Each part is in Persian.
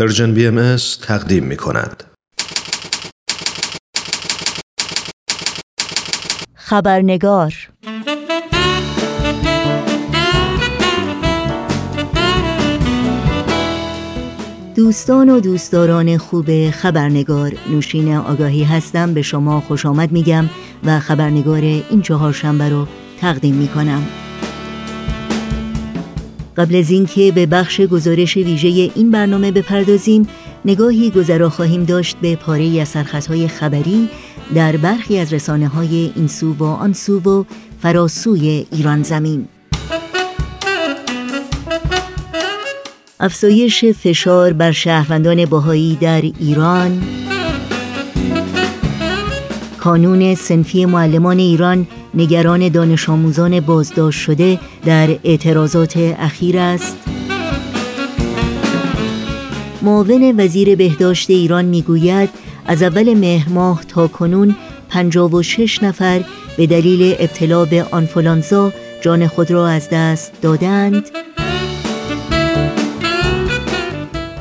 پرژن بی ام تقدیم می کند. خبرنگار دوستان و دوستداران خوب خبرنگار نوشین آگاهی هستم به شما خوش آمد میگم و خبرنگار این چهارشنبه رو تقدیم می کنم. قبل از اینکه به بخش گزارش ویژه این برنامه بپردازیم نگاهی گذرا خواهیم داشت به پاره از سرخطهای خبری در برخی از رسانه های این سو و آن سو و فراسوی ایران زمین. افزایش فشار بر شهروندان باهایی در ایران. کانون سنفی معلمان ایران نگران دانش آموزان بازداشت شده در اعتراضات اخیر است. معاون وزیر بهداشت ایران می‌گوید از اول مهر ماه تا کنون 56 نفر به دلیل ابتلا به آنفولانزا جان خود را از دست دادند.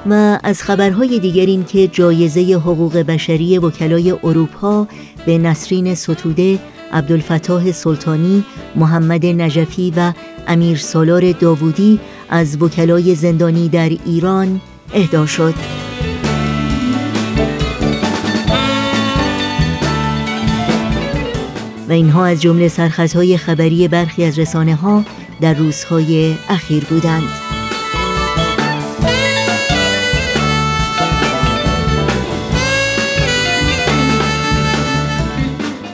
و از خبرهای دیگر این که جایزه حقوق بشری وکلای اروپا به نسرین ستوده عبدالفتاح سلطانی، محمد نجفی و امیر سالار داوودی از وکلای زندانی در ایران اهدا شد. و اینها از جمله سرخطهای خبری برخی از رسانه ها در روزهای اخیر بودند.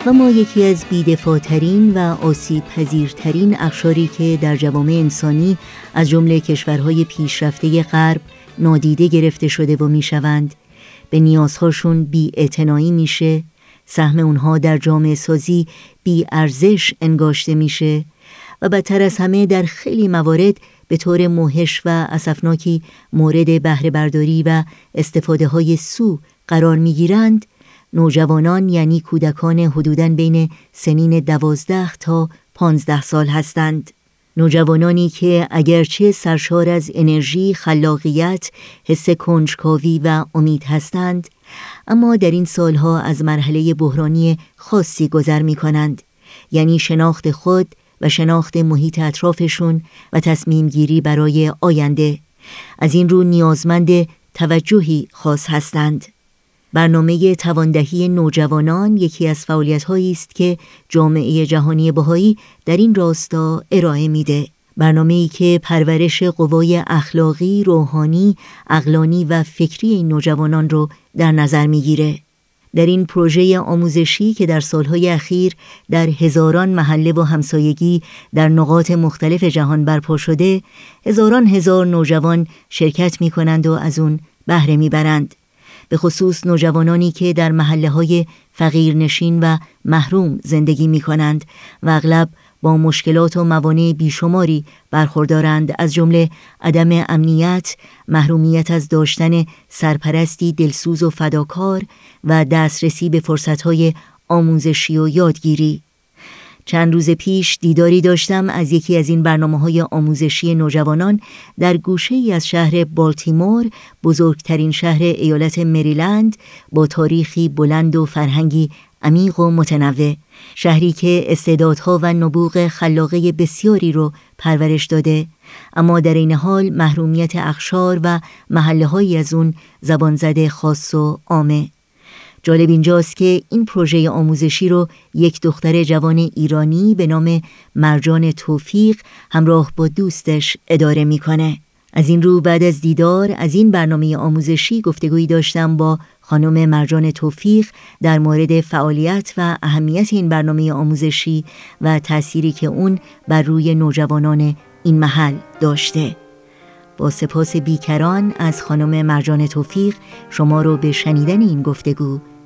و ما یکی از بیدفاعترین و آسیب پذیرترین اخشاری که در جوامع انسانی از جمله کشورهای پیشرفته غرب نادیده گرفته شده و می‌شوند به نیازهاشون بی میشه سهم اونها در جامعه سازی بی ارزش انگاشته میشه و بدتر از همه در خیلی موارد به طور موهش و اسفناکی مورد بهره برداری و استفاده های سو قرار می‌گیرند نوجوانان یعنی کودکان حدوداً بین سنین دوازده تا پانزده سال هستند. نوجوانانی که اگرچه سرشار از انرژی، خلاقیت، حس کنجکاوی و امید هستند، اما در این سالها از مرحله بحرانی خاصی گذر می کنند. یعنی شناخت خود و شناخت محیط اطرافشون و تصمیم گیری برای آینده. از این رو نیازمند توجهی خاص هستند. برنامه تواندهی نوجوانان یکی از فعالیت‌هایی است که جامعه جهانی بهایی در این راستا ارائه میده. برنامه‌ای که پرورش قوای اخلاقی، روحانی، اقلانی و فکری این نوجوانان رو در نظر می‌گیره. در این پروژه آموزشی که در سالهای اخیر در هزاران محله و همسایگی در نقاط مختلف جهان برپا شده، هزاران هزار نوجوان شرکت می کنند و از اون بهره می‌برند. به خصوص نوجوانانی که در محله های فقیرنشین و محروم زندگی می کنند و اغلب با مشکلات و موانع بیشماری برخوردارند. از جمله عدم امنیت، محرومیت از داشتن سرپرستی دلسوز و فداکار و دسترسی به فرصتهای آموزشی و یادگیری. چند روز پیش دیداری داشتم از یکی از این برنامه های آموزشی نوجوانان در گوشه ای از شهر بالتیمور بزرگترین شهر ایالت مریلند با تاریخی بلند و فرهنگی عمیق و متنوع. شهری که استعدادها و نبوغ خلاقه بسیاری رو پرورش داده. اما در این حال محرومیت اخشار و محله از اون زبان زده خاص و عامه. جالب اینجاست که این پروژه آموزشی رو یک دختر جوان ایرانی به نام مرجان توفیق همراه با دوستش اداره می‌کنه. از این رو بعد از دیدار از این برنامه آموزشی گفتگویی داشتم با خانم مرجان توفیق در مورد فعالیت و اهمیت این برنامه آموزشی و تأثیری که اون بر روی نوجوانان این محل داشته. با سپاس بیکران از خانم مرجان توفیق شما رو به شنیدن این گفتگو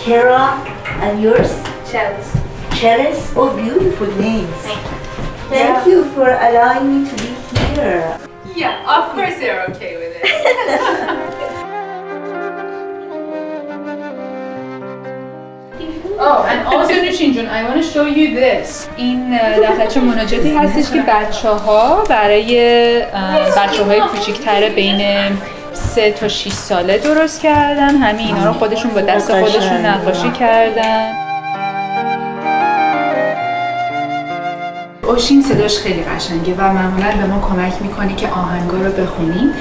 Kara. And yours? Chalice. Cheris. Oh, beautiful names. Thank you. Thank you for allowing me to be here. Yeah, of course they're okay with it. Oh, and also Nushin Jun, I want to show you this. این اه، دفترچه مناجاتی هستش که بچه ها برای بچه های کوچیکتر بین سه تا 6 ساله درست کردن همه اینا رو خودشون با دست. خودشون نقاشی کردن اوشین صداش خیلی قشنگه و معمولا به ما کمک می‌کنه که آهنگا رو بخونیم.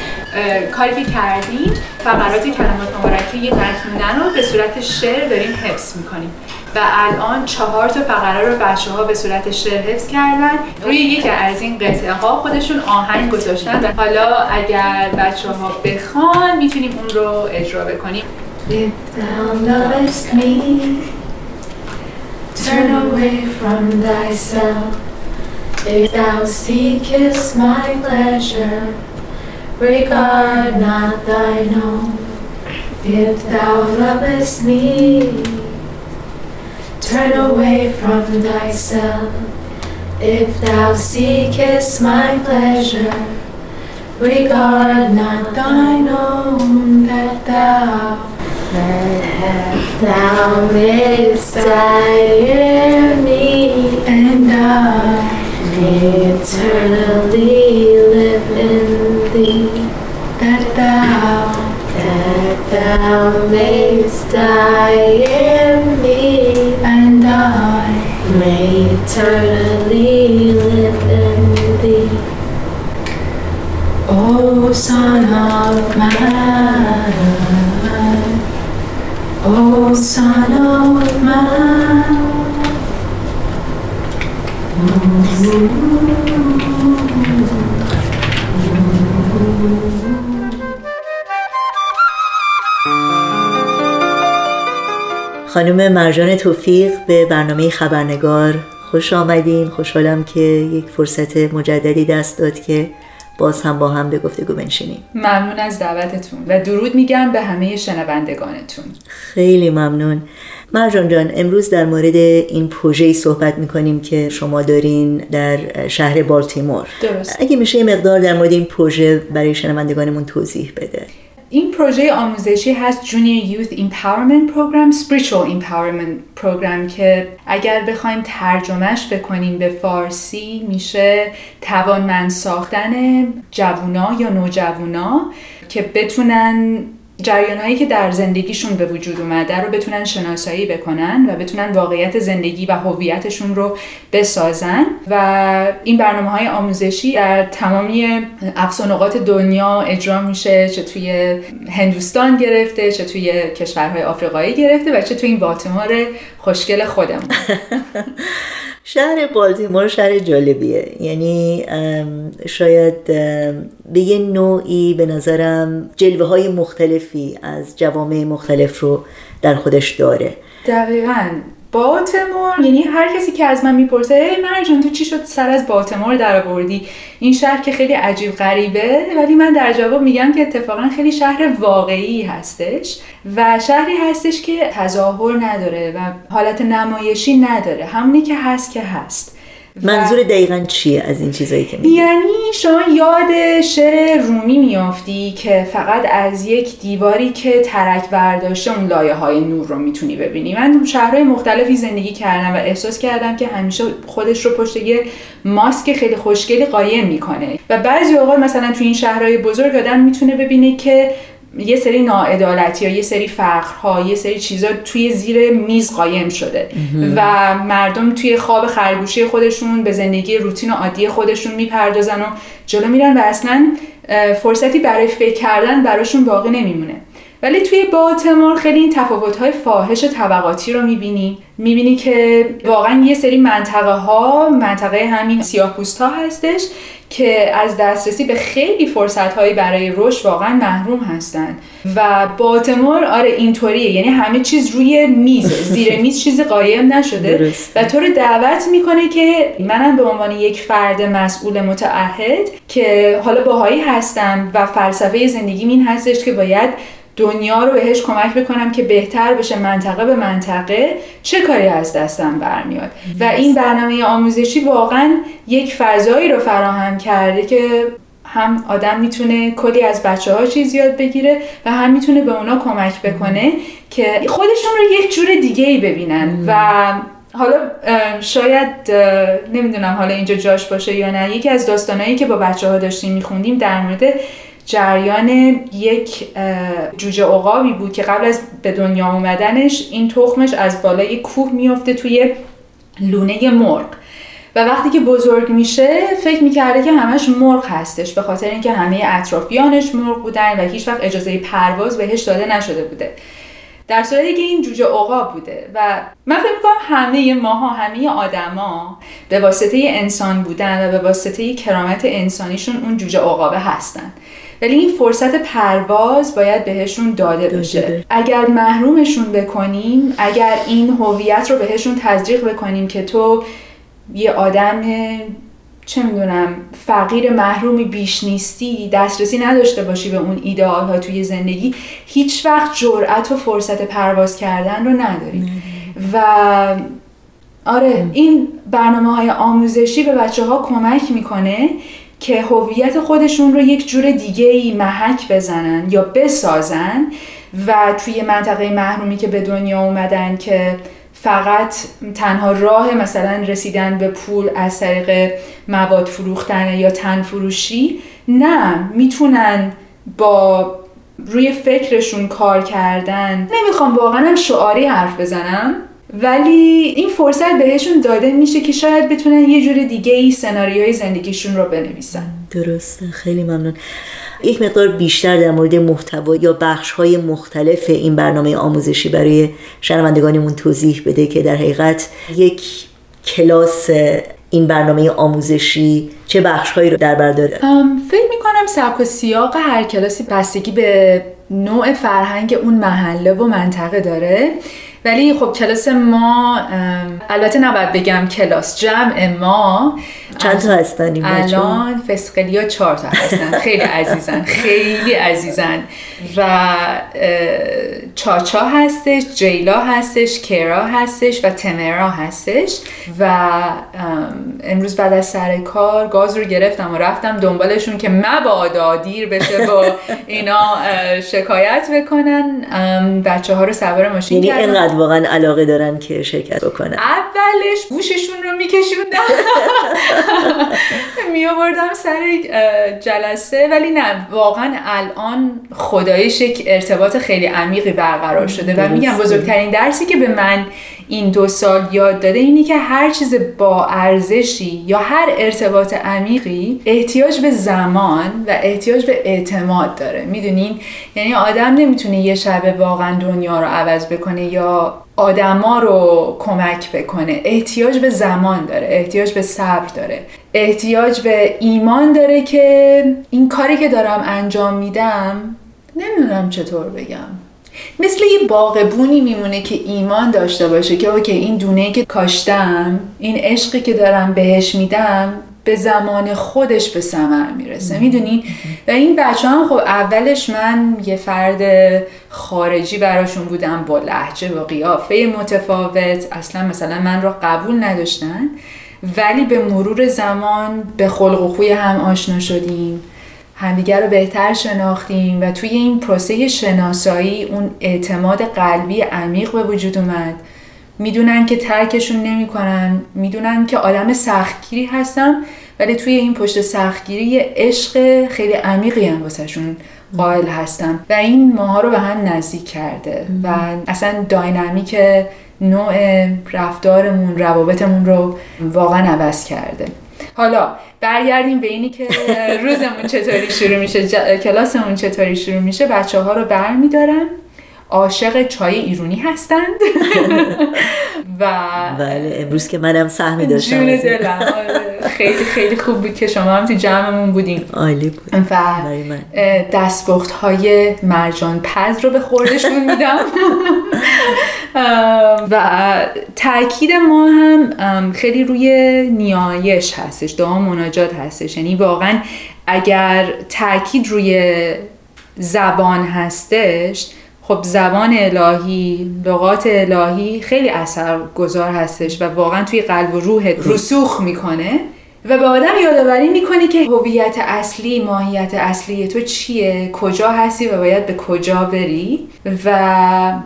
کاری که کردیم فقرات کلمات مبارکه یه متنونه رو به صورت شعر داریم حفظ می‌کنیم. و الان چهار تا فقره رو بچه ها به صورت شعر حفظ کردن. روی یکی از این قطعه ها خودشون آهنگ گذاشتن و حالا اگر بچه ها بخوان می‌تونیم اون رو اجرا بکنیم. Turn away from thyself. If thou seekest my pleasure Regard not thine own. If thou lovest me Turn away from thyself. If thou seekest my pleasure Regard not thine own That thou Thou mayst desire me and I eternally live in thee. That thou, that thou mayst die in me and I may eternally live in thee. O Son of Man, O Son of Man. خانم مرجان توفیق به برنامه خبرنگار خوش آمدین. خوشحالم که یک فرصت مجددی دست داد که باز هم با هم به گفتگو بنشینیم. ممنون از دعوتتون و درود میگم به همه شنوندگانتون. خیلی ممنون. مرجان جان امروز در مورد این پروژه‌ای صحبت می‌کنیم که شما دارین در شهر بالتیمور درست. اگه میشه یه مقدار در مورد این پروژه برای شنوندگانمون توضیح بده این پروژه آموزشی هست Junior Youth Empowerment Program Spiritual Empowerment Program که اگر بخوایم ترجمهش بکنیم به فارسی میشه توانمند ساختن جوونا یا نوجوونا که بتونن جریان هایی که در زندگیشون به وجود اومده رو بتونن شناسایی بکنن و بتونن واقعیت زندگی و هویتشون رو بسازن. و این برنامه های آموزشی در تمامی اقصا دنیا اجرا میشه چه توی هندوستان گرفته چه توی کشورهای آفریقایی گرفته و چه توی این بالتیمور خوشگل خودمون. شهر بالتیمور شهر جالبیه. یعنی شاید به یه نوعی به نظرم جلوه های مختلفی از جوامع مختلف رو در خودش داره. دقیقا. بالتمور یعنی هر کسی که از من می‌پرسه ای مرجان تو چی شد سر از بالتمور در آوردی این شهر که خیلی عجیب غریبه. ولی من در جواب میگم که اتفاقا خیلی شهر واقعی هستش و شهری هستش که تظاهر نداره و حالت نمایشی نداره. همونی که هست که هست. منظور دقیقا چیه از این چیزایی که میگی؟ یعنی شما یاد شعر رومی میافتی که فقط از یک دیواری که ترک برداشته اون لایه های نور رو می‌تونی ببینی. من شهرهای مختلفی زندگی کردم و احساس کردم که همیشه خودش رو پشت یه ماسک خیلی خوشگلی قایم می‌کنه. و بعضی اوقات مثلا تو این شهرهای بزرگ آدم می‌تونه ببینه که یه سری ناعدالتی یا یه سری فقرها یه سری چیزا توی زیر میز قایم شده. و مردم توی خواب خرگوشی خودشون به زندگی روتین و عادی خودشون می‌پردازن و جلو میرن و اصلا فرصتی برای فکر کردن براشون باقی نمیمونه. ولی توی بالتمور خیلی این تفاوت‌های فاحش طبقاتی رو می‌بینی. می‌بینی که واقعا یه سری منطقه ها منطقه همین سیاه ها هستش که از دسترسی به خیلی فرصت هایی برای رشد واقعا محروم هستن. و بالتمور آره اینطوریه یعنی همه چیز روی میز زیر میز چیزی قایم نشده. و تو رو دعوت می‌کنه که منم به عنوان یک فرد مسئول متعهد که حالا باهایی هستم و فلسفه زندگیم این هستش که باید دنیا رو بهش کمک بکنم که بهتر بشه منطقه به منطقه چه کاری از دستم برمیاد؟ و این برنامه آموزشی واقعا یک فضایی رو فراهم کرده که هم آدم می‌تونه کلی از بچه ها چیز یاد بگیره و هم می‌تونه به اونا کمک بکنه که خودشون رو یک جور دیگه ای ببینن و حالا شاید نمی‌دونم حالا اینجا جاش باشه یا نه یکی از داستانهایی که با بچه ها داشتیم میخوندیم در مورد جریان یک جوجه عقابی بود که قبل از به دنیا اومدنش این تخمش از بالای کوه میافته توی لونه مرغ. و وقتی که بزرگ میشه فکر می‌کرده که همش مرغ هستش به خاطر اینکه همه اطرافیانش مرغ بودن و هیچ وقت اجازه پرواز بهش داده نشده بوده. در صورتی که این جوجه عقاب بوده و من فکر می‌کنم همه ماها همه آدما به واسطه انسان بودن و به واسطه کرامت انسانیشون اون جوجه عقابه هستن. ولی این فرصت پرواز باید بهشون داده بشه. اگر محرومشون بکنیم اگر این هویت رو بهشون تزریق بکنیم که تو یه آدم چه می‌دونم فقیر محرومی بیش نیستی دسترسی نداشته باشی به اون ایدئال ها توی زندگی هیچ وقت جرأت و فرصت پرواز کردن رو نداری و آره این برنامه های آموزشی به بچه ها کمک می‌کنه که هویت خودشون رو یک جور دیگه ای محک بزنن یا بسازن و توی منطقه محرومی که به دنیا اومدن که فقط تنها راه مثلا رسیدن به پول از طریق مواد فروختن یا تن فروشی نه می‌تونن با روی فکرشون کار کردن. نمی‌خوام واقعا شعاری حرف بزنم. ولی این فرصت بهشون داده میشه که شاید بتونن یه جور دیگه ای سناریوی زندگیشون رو بنویسن. درسته خیلی ممنون. یک مقدار بیشتر در مورد محتوا یا بخش های مختلف این برنامه آموزشی برای شنوندگانمون توضیح بده که در حقیقت یک کلاس این برنامه آموزشی چه بخش هایی رو در بر داره؟ فکر می‌کنم سبک و سیاق هر کلاسی بستگی به نوع فرهنگ اون محله و منطقه داره. ولی خب کلاس ما البته نباید بگم کلاس جمع ما چند تا هستن الان فسقلی چهار تا هستن. خیلی عزیزن خیلی عزیزن. و چاچا هستش جیلا هستش کرا هستش و تمرا هستش. و امروز بعد از سر کار گاز رو گرفتم و رفتم دنبالشون که مبادا دیر بشه با اینا شکایت بکنن. بچه ها رو سوار ماشین یعنی اینقدر واقعا علاقه دارن که شرکت بکنن. اولش گوششون رو میکشوندم می آوردم سر جلسه ولی نه واقعا الان خدایش یک ارتباط خیلی عمیقی برقرار شده و میگم بزرگترین درسی که به من این دو سال یاد داده اینی که هر چیز با ارزشی یا هر ارتباط عمیقی احتیاج به زمان و احتیاج به اعتماد داره. می‌دونین یعنی آدم نمی‌تونه یه شبه واقعا دنیا رو عوض بکنه یا آدما رو کمک بکنه. احتیاج به زمان داره احتیاج به صبر داره. احتیاج به ایمان داره که این کاری که دارم انجام میدم نمی‌دونم چطور بگم. مثل یه باغبونی میمونه که ایمان داشته باشه که اوکی این دونه که کاشتم این عشقی که دارم بهش میدم به زمان خودش به ثمر می‌رسه. می‌دونی؟ و این بچه هم خب اولش من یه فرد خارجی براشون بودم با لحجه و قیافه متفاوت. اصلا مثلا من رو قبول نداشتن. ولی به مرور زمان به خلق و خوی هم آشنا شدیم. همدیگر رو بهتر شناختیم و توی این پروسه شناسایی اون اعتماد قلبی عمیق به وجود اومد. می‌دونن که ترکشون نمی‌کنن می‌دونن که آدم سختگیری هستم ولی توی این پشت سختگیری یه عشق خیلی عمیقی هم واسهشون قائل هستم و این ماها رو به هم نزدیک کرده و اصلا داینامیک نوع رفتارمون روابطمون رو واقعا عوض کرده. حالا برگردیم به اینی که روزمون چطوری شروع میشه کلاسمون چطوری شروع میشه بچه ها رو برمیدارم. عاشق چای ایرونی هستند. و بله امروز که منم سهمی داشتم آره. خیلی خیلی خوب بود که شما هم تو جمعمون بودیم عالی بود. و دستبخت های مرجان پز رو به خوردشون میدم. و تاکید ما هم خیلی روی نیایش هستش دعا مناجات هستش. یعنی واقعا اگر تاکید روی زبان هستش خب زبان الهی لغات الهی خیلی اثر گذار هستش و واقعا توی قلب و روحت رسوخ می‌کنه. و به آدم یادآوری می‌کنه که هویت اصلی ماهیت اصلی تو چیه؟ کجا هستی و باید به کجا بری؟ و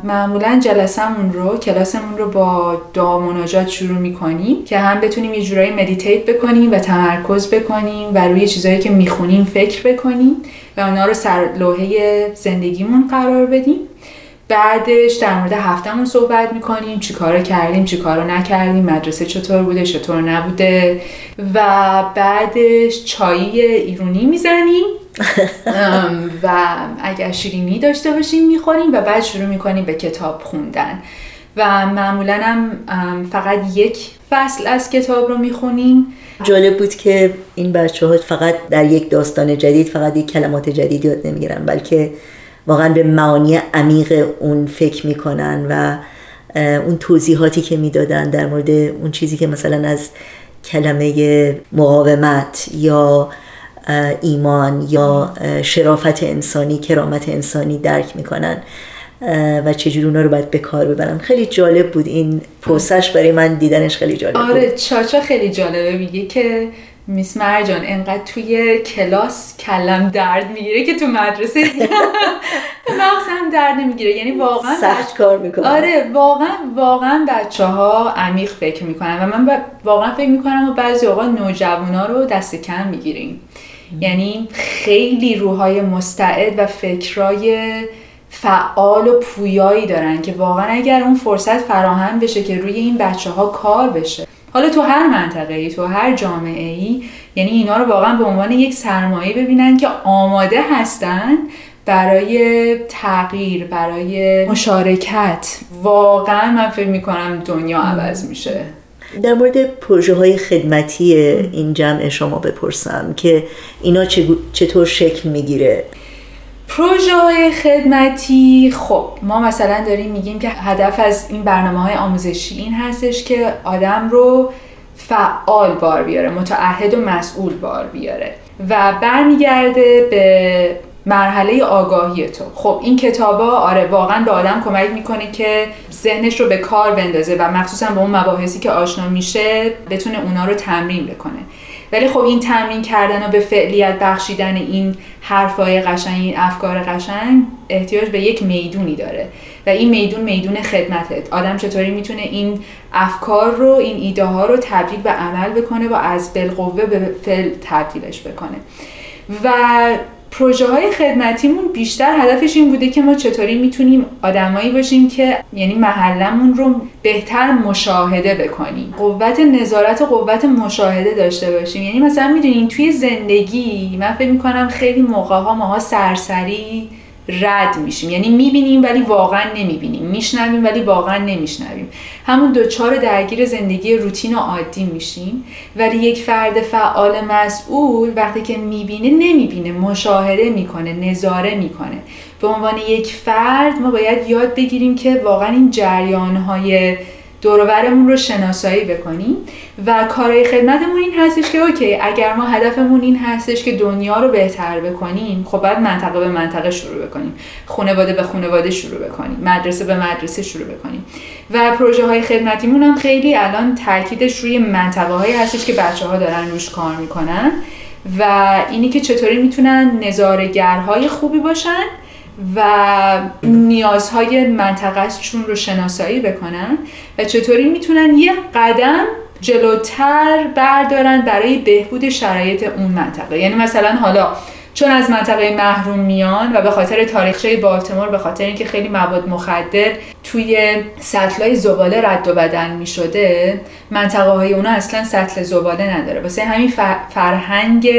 معمولا جلسمون رو کلاسمون رو با دعا مناجات شروع می‌کنیم که هم بتونیم یه جورایی مدیتیت بکنیم و تمرکز بکنیم و روی چیزهایی که می‌خونیم فکر بکنیم و اونا رو سر لوحه زندگیمون قرار بدیم. بعدش در مورد هفتمون صحبت می‌کنیم چی کارو کردیم چی کارو نکردیم مدرسه چطور بوده چطور نبوده و بعدش چایی ایرونی می‌زنیم. و اگر شیرینی داشته باشیم می‌خوریم و بعد شروع می‌کنیم به کتاب خوندن. و معمولا هم فقط یک فصل از کتاب رو می‌خونیم. جالب بود که این بچه ها فقط در یک داستان جدید فقط یک کلمات جدید یاد نمی‌گیرن بلکه واقعا به معانی عمیق اون فکر می‌کنن و اون توضیحاتی که می‌دادن در مورد اون چیزی که مثلا از کلمه مقاومت یا ایمان یا شرافت انسانی کرامت انسانی درک می‌کنن و چجوری اونا رو باید به کار ببرن. خیلی جالب بود این پروسش برای من دیدنش خیلی جالب آره بود. آره چاچا خیلی جالبه. میگه که میس مرجان انقدر توی کلاس کلم درد می‌گیره که تو مدرسه مغزم درد نمی‌گیره. یعنی واقعا سخت کار می‌کنه آره واقعا واقعا بچه ها عمیق فکر می‌کنن و من واقعا فکر می‌کنم و بعضی اوقات نوجوانا رو دست کم می‌گیریم. یعنی خیلی روحای مستعد و فکرای فعال و پویایی دارن که واقعا اگر اون فرصت فراهم بشه که روی این بچه ها کار بشه. حالا تو هر منطقه ای تو هر جامعه ای یعنی اینا رو واقعا به عنوان یک سرمایه ببینن که آماده هستن برای تغییر برای مشارکت. واقعا من فکر می‌کنم دنیا عوض میشه. در مورد پروژه های خدمتی این جمع شما بپرسم که اینا چطور شکل می‌گیره؟ پروژه های خدمتی. خب ما مثلا داریم میگیم که هدف از این برنامه های آموزشی این هستش که آدم رو فعال بار بیاره متعهد و مسئول بار بیاره و برمیگرده به مرحله آگاهی تو. خب این کتابا آره واقعا به آدم کمک می‌کنه که ذهنش رو به کار بندازه و مخصوصا به اون مباحثی که آشنا میشه بتونه اونا رو تمرین بکنه. ولی خب این تمرین کردن و به فعلیت بخشیدن این حرفای قشنگ این افکار قشنگ احتیاج به یک می‌دونی داره. و این میدون میدون خدمته آدم چطوری می‌تونه این افکار رو این ایده ها رو تبدیل به عمل بکنه و از بالقوه به فعل تبدیلش بکنه. و پروژه های خدمتیمون بیشتر هدفش این بوده که ما چطوری می‌تونیم آدمایی باشیم که یعنی محلمون رو بهتر مشاهده بکنیم. قوت نظارت و قوت مشاهده داشته باشیم. یعنی مثلا می‌دونین توی زندگی من فکر می‌کنم خیلی موقع ها ماها سرسری رد میشیم. یعنی می‌بینیم ولی واقعا نمی‌بینیم. میشنویم ولی واقعا نمیشنویم. همون دوچار درگیر زندگی روتین و عادی میشیم. ولی یک فرد فعال مسئول وقتی که می‌بینه نمی‌بینه. مشاهده می‌کنه نظاره می‌کنه. به عنوان یک فرد ما باید یاد بگیریم که واقعا این جریانهای دورورمون رو شناسایی بکنیم و کارهای خدمتمون این هستش که اوکی اگر ما هدفمون این هستش که دنیا رو بهتر بکنیم خب باید منطقه به منطقه شروع بکنیم خانواده به خانواده شروع بکنیم مدرسه به مدرسه شروع بکنیم. و پروژه های خدمتیمون هم خیلی الان تاکیدش روی منطقه هایی هستش که بچه ها دارن روش کار می‌کنن و اینی که چطوری می‌تونن نظارگرهای خوبی باشن و نیازهای منطقهشون رو شناسایی بکنن و چطوری می‌تونن یه قدم جلوتر بردارن برای بهبود شرایط اون منطقه. یعنی مثلا حالا چون از منطقه محروم میان و به خاطر تاریخچه بالتمور به خاطر اینکه خیلی مواد مخدر توی سطلای زباله رد و بدل می شده منطقه های اونا اصلا سطل زباله نداره. واسه همین فرهنگ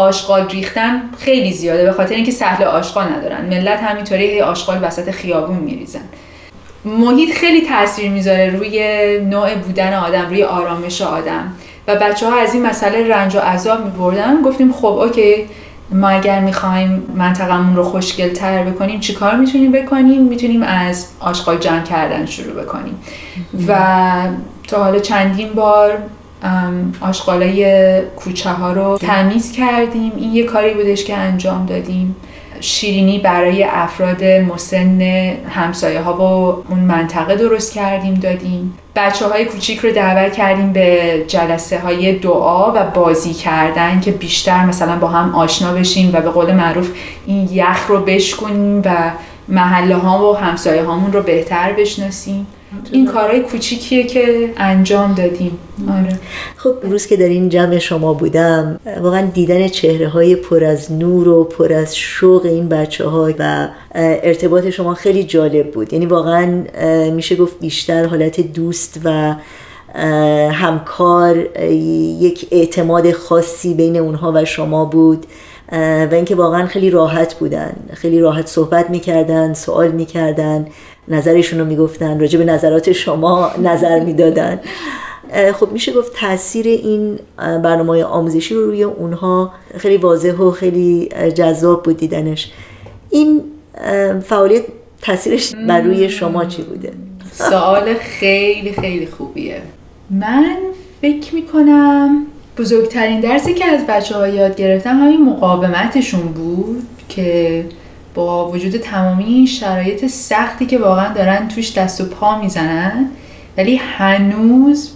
آشغال ریختن خیلی زیاده به خاطر اینکه سهل آشغال ندارن. ملت همینطوری آشغال وسط خیابون میریزن. محیط خیلی تاثیر می‌ذاره روی نوع بودن آدم روی آرامش آدم. و بچه ها از این مسئله رنج و عذاب میبردن. گفتیم خب اوکی ما اگر می‌خوایم منطقمون رو خوشگل تر بکنیم چیکار می‌تونیم بکنیم؟ می‌تونیم از آشغال جمع کردن شروع بکنیم. و تا حالا چندین بار آشغالای کوچه ها رو تمیز کردیم. این یه کاری بودش که انجام دادیم. شیرینی برای افراد مسن همسایه ها و اون منطقه درست کردیم دادیم. بچه های کوچیک رو دعوت کردیم به جلسه های دعا و بازی کردن که بیشتر مثلا با هم آشنا بشیم و به قول معروف این یخ رو بشکنیم و محله ها و همسایه هامون رو بهتر بشناسیم. این کارهای کوچیکیه که انجام دادیم. آره. خب روز که در این جمع شما بودم واقعا دیدن چهره های پر از نور و پر از شوق این بچه ها و ارتباط شما خیلی جالب بود. یعنی واقعا میشه گفت بیشتر حالت دوست و همکار یک اعتماد خاصی بین اونها و شما بود. و اینکه واقعا خیلی راحت بودن. خیلی راحت صحبت می‌کردن سوال می‌کردن نظرشون رو می‌گفتن راجع به نظرات شما نظر می‌دادن. خب میشه گفت تاثیر این برنامه آموزشی رو روی اونها خیلی واضح و خیلی جذاب بود دیدنش. این فعالیت تاثیرش بر روی شما چی بوده؟ سوال خیلی خیلی خوبیه. من فکر می‌کنم بزرگترین درسی که از بچه ها یاد گرفتم همین مقاومتشون بود که با وجود تمامی این شرایط سختی که واقعا دارن توش دست و پا می‌زنن ولی هنوز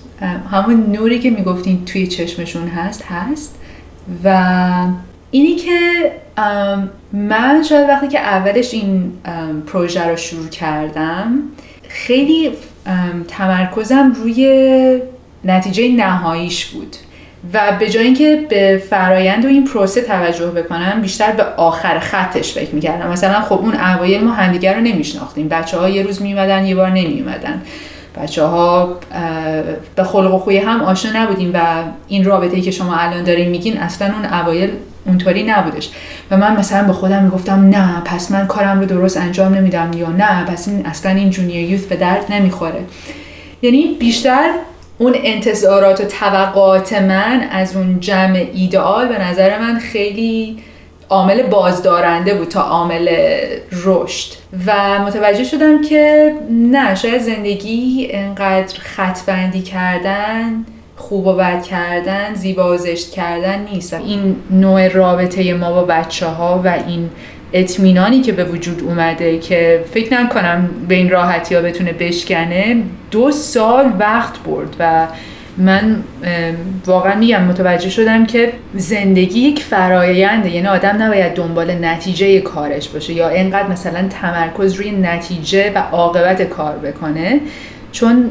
همون نوری که می‌گفتین توی چشمشون هست هست. و اینی که من شاید وقتی که اولش این پروژه رو شروع کردم خیلی تمرکزم روی نتیجه نهاییش بود. و به جای اینکه به فرایند و این پروسه توجه بکنم بیشتر به آخر خطش فکر می‌کردم. مثلا خب اون اوایل ما همدیگر رو نمیشناختیم. بچه ها یه روز میومدن یه بار نمیومدن بچه ها به خلق و خوی هم آشنا نبودیم و این رابطه که شما الان داریم میگین اصلا اون اوایل اونطوری نبودش. و من مثلا به خودم می‌گفتم نه پس من کارم رو درست انجام نمیدم یا نه پس این اصلا این جونیور یوث به درد نمی‌خوره. یعنی بیشتر اون انتظارات و توقعات من از اون جمع ایدئال به نظر من خیلی عامل بازدارنده بود تا عامل رشد. و متوجه شدم که نه شاید زندگی انقدر خطبندی کردن خوب و بد کردن زیبا و زشت کردن نیست. این نوع رابطه ما با بچه ها و این اطمینانی که به وجود اومده که فکر نکنم به این راحتی ها بتونه بشکنه دو سال وقت برد و من واقعا میگم متوجه شدم که زندگی یک فراینده یعنی آدم نباید دنبال نتیجه کارش باشه یا اینقدر مثلا تمرکز روی نتیجه و عاقبت کار بکنه چون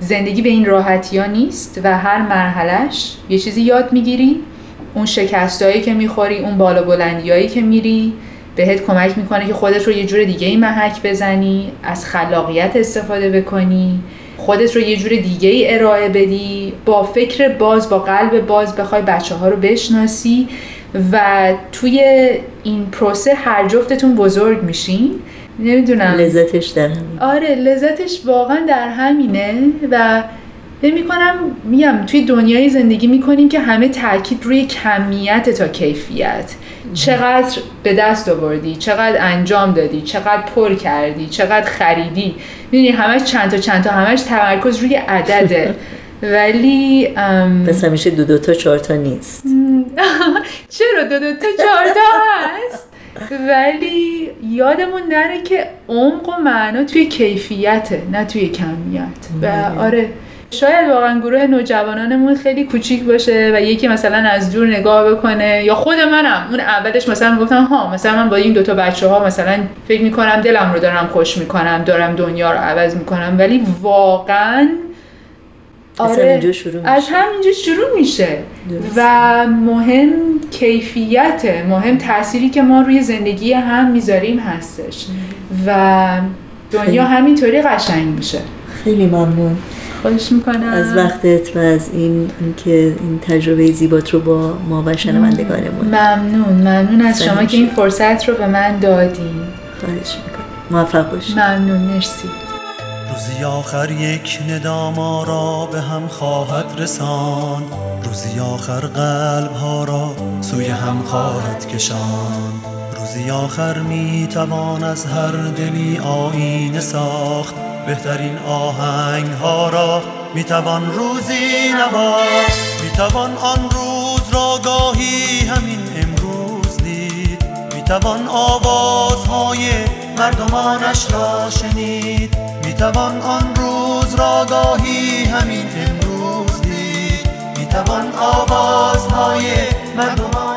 زندگی به این راحتی ها نیست و هر مرحلهش یه چیزی یاد می‌گیری. اون شکستایی که می‌خوری اون بالا بلندیایی که میری بهت کمک می‌کنه که خودت رو یه جور دیگه ای محک بزنی از خلاقیت استفاده بکنی خودت رو یه جور دیگه ای ارائه بدی با فکر باز با قلب باز بخوای بچه ها رو بشناسی و توی این پروسه هر جفتتون بزرگ میشین. نمی‌دونم. لذتش در آره لذتش واقعا در همینه و فکر کنم میگم توی دنیای زندگی می‌کنیم که همه تاکید روی کمیت تا کیفیت. چقدر به دست آوردی چقدر انجام دادی چقدر پر کردی چقدر خریدی. می‌دونی همش چند تا چند تا همش تمرکز روی عدده ولی پس همیشه دو دو تا چهار تا نیست. چرا دو دو تا چهار تا هست؟ ولی یادمون نره که عمق و معنا توی کیفیته نه توی کمیت. و آره شاید واقعا گروه نوجوانانمون خیلی کوچیک باشه و یکی مثلا از دور نگاه بکنه یا خود منم. اون اولش مثلا گفتم ها مثلا من با این دوتا بچه ها مثلا فکر می‌کنم دلم رو دارم خوش می‌کنم دارم دنیا رو عوض می‌کنم. ولی واقعا آره شروع از همینجا شروع میشه. و مهم کیفیته مهم تأثیری که ما روی زندگی هم می‌ذاریم هستش. و دنیا همینطوری قشنگ میشه. خیلی ممنون. خواهش می‌کنم. از وقتت و از این اینکه این تجربه زیبات رو با ما و شنوندگانمون. ممنون ممنون از شما که این فرصت رو به من دادی خواهش می‌کنم. موفق باشی ممنون مرسی. روزی آخر یک ندام را به هم خواهد رسان. روزی آخر قلب ها را سوی هم خواهد کشان. روزی آخر می توان از هر دلی آینه ساخت. بهترین آهنگ ها را می توان روزی نواخت. می توان آن روز را گاهی همین امروز دید. می توان آوازهای مردمانش را شنید. می توان آن روز را گاهی همین امروز دید. می توان آوازهای مردمان